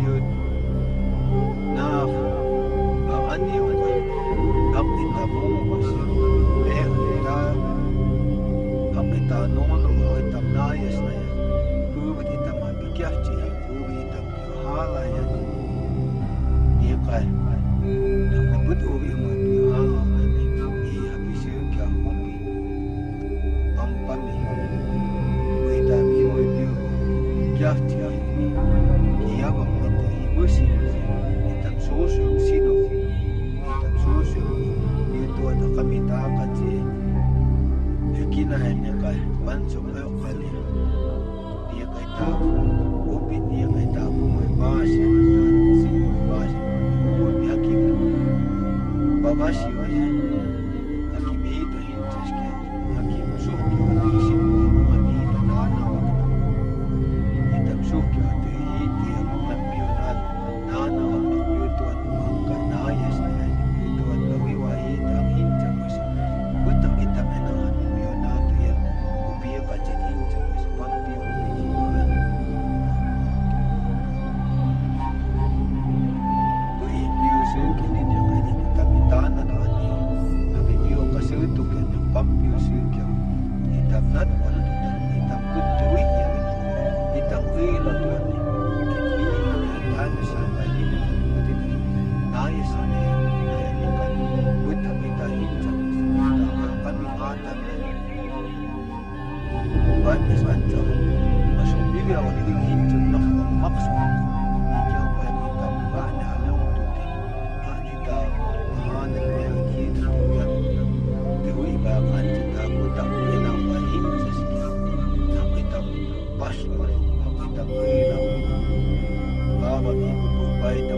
yun na ang anyo ay kapit ako kasi eh na ang kita noon ro ay tamnayas na yan kubit ita mabigyak siya kubit ita pihala yan niya kaya nakabut uwi mo pihala Gracias. qamitaqa chiki hinallaqa manchu qillqani tiyaykitaqa أبيوسيكا يتفتل يتكتوية يتقيلة كتير تانسة بين الفتنة نايسة نيتك وتبيت هيتا تقاقن قاتا وأنت أنت مشروبية ولكن هيتا نخلق مقصود تقريبا قامت الكوباية